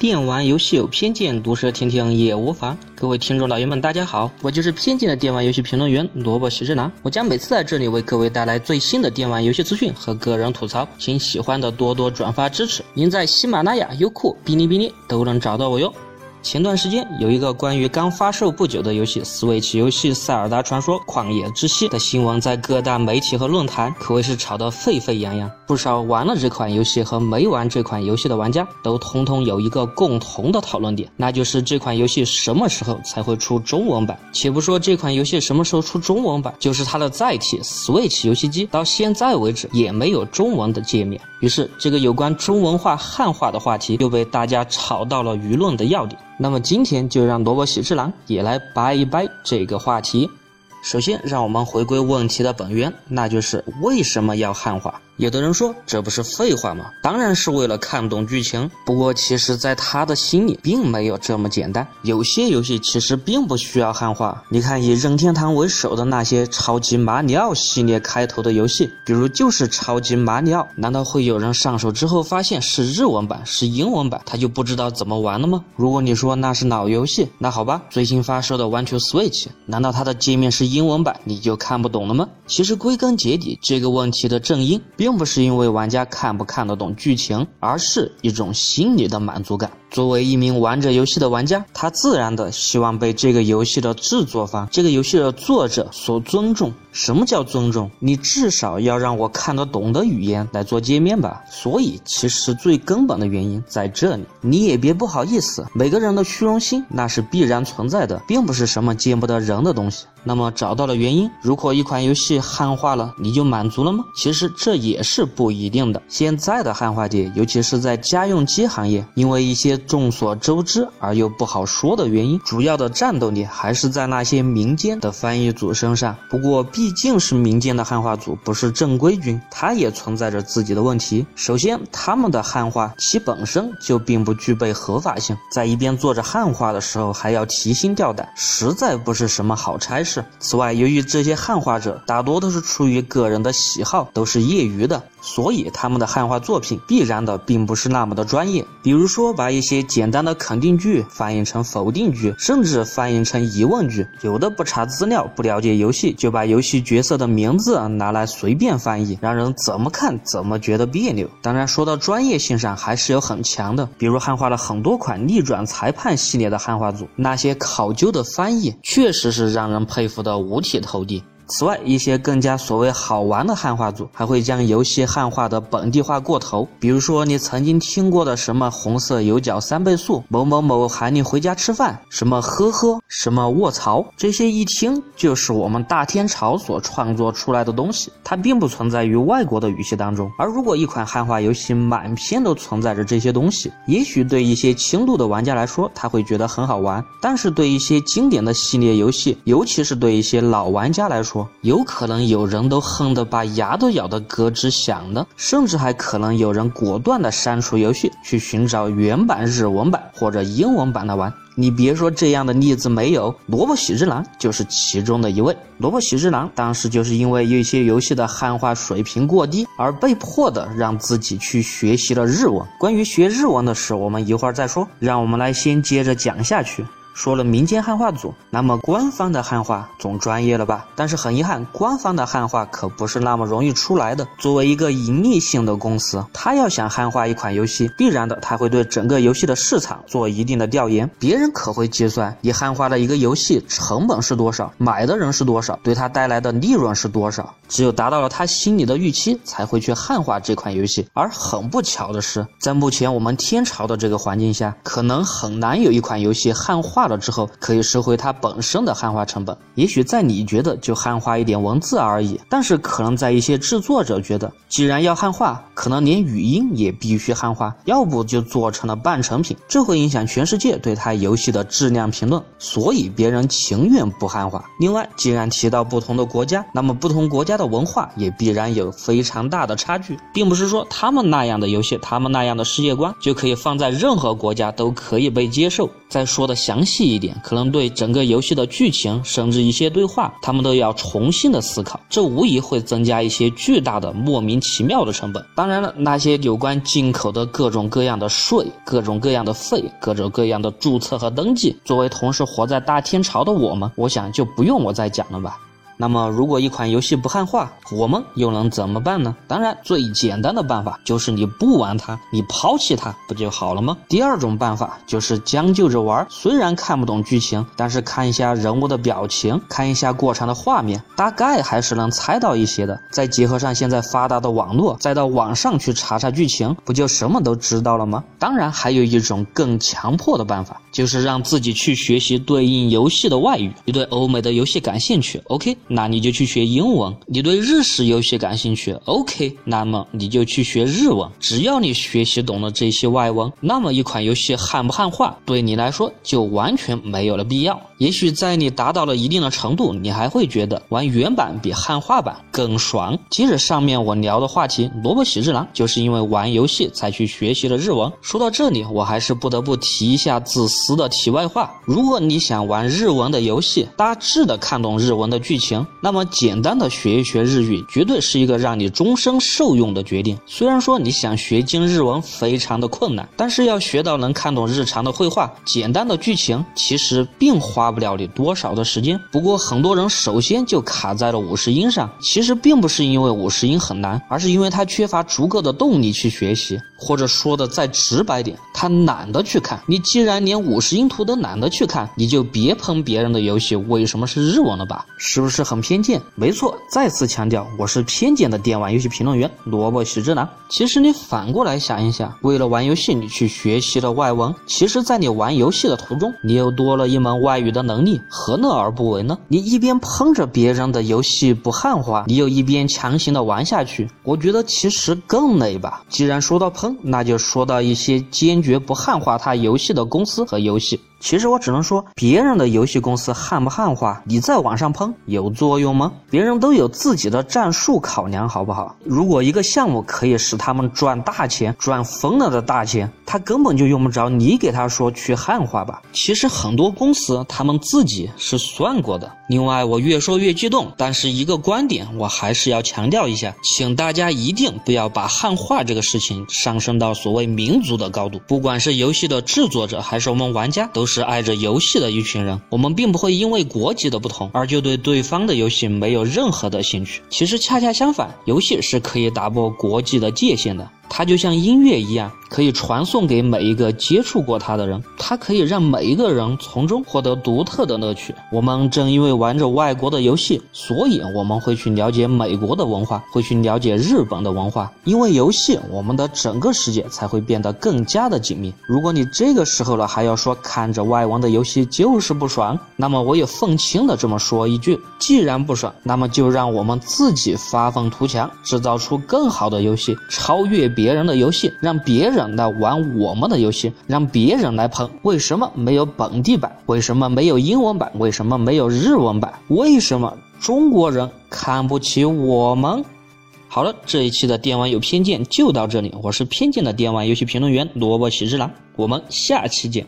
电玩游戏有偏见，毒舌听听也无妨。各位听众老爷们，大家好，我就是偏见的电玩游戏评论员萝卜喜之郎。我将每次在这里为各位带来最新的电玩游戏资讯和个人吐槽，请喜欢的多多转发支持。您在喜马拉雅、优酷、哔哩哔哩都能找到我哟。前段时间有一个关于刚发售不久的游戏 Switch 游戏《塞尔达传说：旷野之息》的新闻，在各大媒体和论坛可谓是炒得沸沸扬扬。不少玩了这款游戏和没玩这款游戏的玩家，都通通有一个共同的讨论点，那就是这款游戏什么时候才会出中文版？且不说这款游戏什么时候出中文版，就是它的载体 Switch 游戏机，到现在为止也没有中文的界面。于是，这个有关中文化汉化的话题又被大家炒到了舆论的要点。那么今天就让萝卜喜之郎也来掰一掰这个话题。首先，让我们回归问题的本源，那就是为什么要汉化？有的人说这不是废话吗？当然是为了看懂剧情。不过其实，在他的心里并没有这么简单。有些游戏其实并不需要汉化。你看，以任天堂为首的那些超级马里奥系列开头的游戏，比如就是超级马里奥，难道会有人上手之后发现是日文版、是英文版，他就不知道怎么玩了吗？如果你说那是老游戏，那好吧，最新发售的 One to Switch，难道它的界面是英文版，你就看不懂了吗？其实归根结底，这个问题的正因并。不是因为玩家看不看得懂剧情，而是一种心理的满足感。作为一名玩着游戏的玩家，他自然的希望被这个游戏的制作方、这个游戏的作者所尊重。什么叫尊重？你至少要让我看得懂的语言来做界面吧。所以，其实最根本的原因在这里。你也别不好意思，每个人的虚荣心那是必然存在的，并不是什么见不得人的东西。那么，找到了原因，如果一款游戏汉化了，你就满足了吗？其实这也是不一定的。现在的汉化界，尤其是在家用机行业，因为一些众所周知而又不好说的原因，主要的战斗力还是在那些民间的翻译组身上。不过，毕竟是民间的汉化组，不是正规军，它也存在着自己的问题。首先，他们的汉化其本身就并不具备合法性，在一边做着汉化的时候还要提心吊胆，实在不是什么好差事。此外，由于这些汉化者大多都是出于个人的喜好，都是业余的。所以他们的汉化作品必然的并不是那么的专业，比如说把一些简单的肯定句翻译成否定句，甚至翻译成疑问句。有的不查资料，不了解游戏，就把游戏角色的名字拿来随便翻译，让人怎么看怎么觉得别扭。当然，说到专业性上，还是有很强的，比如汉化了很多款逆转裁判系列的汉化组，那些考究的翻译确实是让人佩服的五体投地。此外，一些更加所谓好玩的汉化组还会将游戏汉化的本地化过头，比如说你曾经听过的什么红色有角三倍速，某某某喊你回家吃饭，什么呵呵，什么卧槽，这些一听就是我们大天朝所创作出来的东西，它并不存在于外国的语系当中。而如果一款汉化游戏满篇都存在着这些东西，也许对一些轻度的玩家来说，他会觉得很好玩，但是对一些经典的系列游戏，尤其是对一些老玩家来说，有可能有人都恨得把牙都咬得咯吱响了，甚至还可能有人果断的删除游戏，去寻找原版日文版或者英文版的玩。你别说这样的例子没有，萝卜喜之郎就是其中的一位。萝卜喜之郎当时就是因为一些游戏的汉化水平过低，而被迫的让自己去学习了日文。关于学日文的事，我们一会儿再说，让我们来先接着讲下去。说了民间汉化组，那么官方的汉化总专业了吧？但是很遗憾，官方的汉化可不是那么容易出来的。作为一个盈利性的公司，他要想汉化一款游戏，必然的他会对整个游戏的市场做一定的调研。别人可会计算你汉化的一个游戏成本是多少，买的人是多少，对他带来的利润是多少。只有达到了他心里的预期，才会去汉化这款游戏。而很不巧的是，在目前我们天朝的这个环境下，可能很难有一款游戏汉化。了之后可以收回它本身的汉化成本，也许在你觉得就汉化一点文字而已，但是可能在一些制作者觉得，既然要汉化，可能连语音也必须汉化，要不就做成了半成品，这会影响全世界对他游戏的质量评论，所以别人情愿不汉化。另外，既然提到不同的国家，那么不同国家的文化也必然有非常大的差距，并不是说他们那样的游戏，他们那样的世界观就可以放在任何国家都可以被接受。再说的详细细一点，可能对整个游戏的剧情，甚至一些对话，他们都要重新的思考，这无疑会增加一些巨大的莫名其妙的成本。当然了，那些有关进口的各种各样的税、各种各样的费、各种各样的注册和登记，作为同时活在大天朝的我们，我想就不用我再讲了吧。那么，如果一款游戏不汉化，我们又能怎么办呢？当然，最简单的办法就是你不玩它，你抛弃它，不就好了吗？第二种办法就是将就着玩，虽然看不懂剧情，但是看一下人物的表情，看一下过场的画面，大概还是能猜到一些的。再结合上现在发达的网络，再到网上去查查剧情，不就什么都知道了吗？当然，还有一种更强迫的办法，就是让自己去学习对应游戏的外语。你对欧美的游戏感兴趣，OK。那你就去学英文。你对日式游戏感兴趣，OK，那么你就去学日文。只要你学习懂了这些外文，那么一款游戏汉不汉化，对你来说就完全没有了必要。也许在你达到了一定的程度，你还会觉得玩原版比汉化版更爽。接着上面我聊的话题，萝卜喜之郎就是因为玩游戏才去学习了日文。说到这里，我还是不得不提一下自私的题外话：如果你想玩日文的游戏，大致的看懂日文的剧情。那么简单的学一学日语，绝对是一个让你终生受用的决定。虽然说你想学精日文非常的困难，但是要学到能看懂日常的绘画、简单的剧情，其实并花不了你多少的时间。不过很多人首先就卡在了五十音上，其实并不是因为五十音很难，而是因为他缺乏足够的动力去学习，或者说的再直白点，他懒得去看。你既然连五十音图都懒得去看，你就别喷别人的游戏为什么是日文了吧？是不是是很？偏见没错，再次强调，我是偏见的电玩游戏评论员萝卜喜之南。其实你反过来想一想，为了玩游戏，你去学习了外文，其实，在你玩游戏的途中，你又多了一门外语的能力，何乐而不为呢？你一边喷着别人的游戏不汉化，你又一边强行的玩下去，我觉得其实更累吧。既然说到喷，那就说到一些坚决不汉化他游戏的公司和游戏。其实我只能说，别人的游戏公司汉不汉化，你在网上喷有作用吗？别人都有自己的战术考量，好不好？如果一个项目可以使他们赚大钱，赚疯了的大钱，他根本就用不着你给他说去汉化吧。其实很多公司他们自己是算过的。另外，我越说越激动，但是一个观点我还是要强调一下，请大家一定不要把汉化这个事情上升到所谓民族的高度。不管是游戏的制作者，还是我们玩家，都。是爱着游戏的一群人，我们并不会因为国籍的不同而就对对方的游戏没有任何的兴趣。其实恰恰相反，游戏是可以打破国际的界限的。它就像音乐一样，可以传送给每一个接触过它的人，它可以让每一个人从中获得独特的乐趣。我们正因为玩着外国的游戏，所以我们会去了解美国的文化，会去了解日本的文化。因为游戏，我们的整个世界才会变得更加的紧密。如果你这个时候了还要说看着外文的游戏就是不爽，那么我也愤青的这么说一句：既然不爽，那么就让我们自己发愤图强，制造出更好的游戏，超越。别人的游戏，让别人来玩我们的游戏，让别人来喷。为什么没有本地版？为什么没有英文版？为什么没有日文版？为什么中国人看不起我们？好了，这一期的电玩有偏见就到这里。我是偏见的电玩游戏评论员萝卜喜之郎，我们下期见。